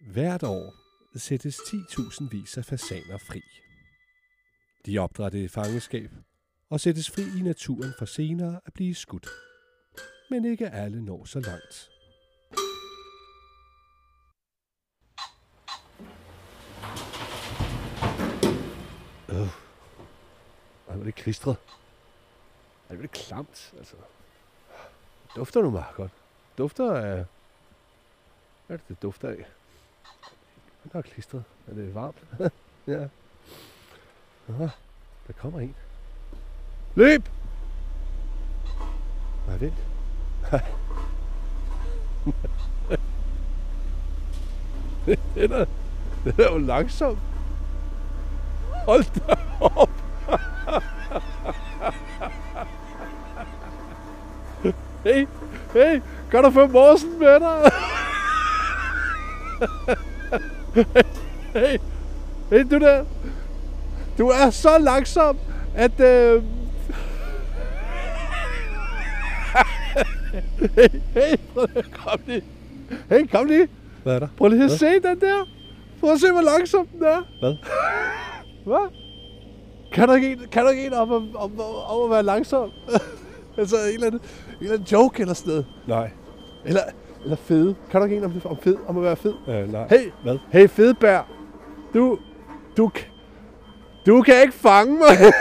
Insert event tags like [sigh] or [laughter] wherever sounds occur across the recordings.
Hvert år sættes 10.000 vis af fasaner fri. De opdrættes i fangeskab og sættes fri i naturen for senere at blive skudt. Men ikke alle når så langt. Øh. Ej, hvor er det klistret. Ej, hvor er det klamt, altså. Det dufter nu meget godt. Dufter af... Hvad er det, det dufter af? Det er klistret. Er det varmt? [laughs] ja. Aha, der kommer en. Løb! Nej, vent. [laughs] den, er, den er jo langsom. Hold da op. [laughs] hey, hey, kan du få morsen med dig? [laughs] hey, hey, du der. Du er så langsom, at... Øh... [laughs] hey, hey, kom lige. Hey, kom lige. Hvad er der? Prøv lige at Hvad? se den der. Prøv at se, hvor langsom den er. Hvad? [laughs] Hvad? Kan du ikke en, kan du ikke en om, om, om, om at være langsom? altså en eller, anden, en eller anden joke eller sådan noget. Nej. Eller, eller fed. Kan du ikke en om, om, fed, om at være fed? Øh, nej. Hey, Hvad? hey Fedbær. Du, du, du kan ikke fange mig. [laughs]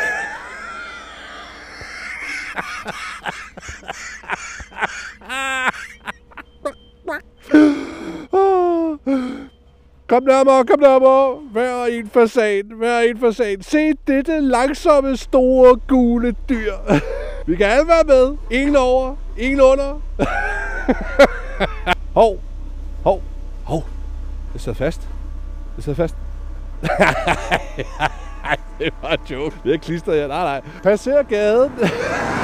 Kom nærmere, kom nærmere. Hver en fasan, hver en fasan. Se dette langsomme, store, gule dyr. [laughs] Vi kan alle være med. Ingen over, ingen under. [laughs] [laughs] hov, hov, hov. Det sidder fast. Det sidder fast. [laughs] det var en joke. Det er klister ja. Nej, nej. Passer gaden. [laughs]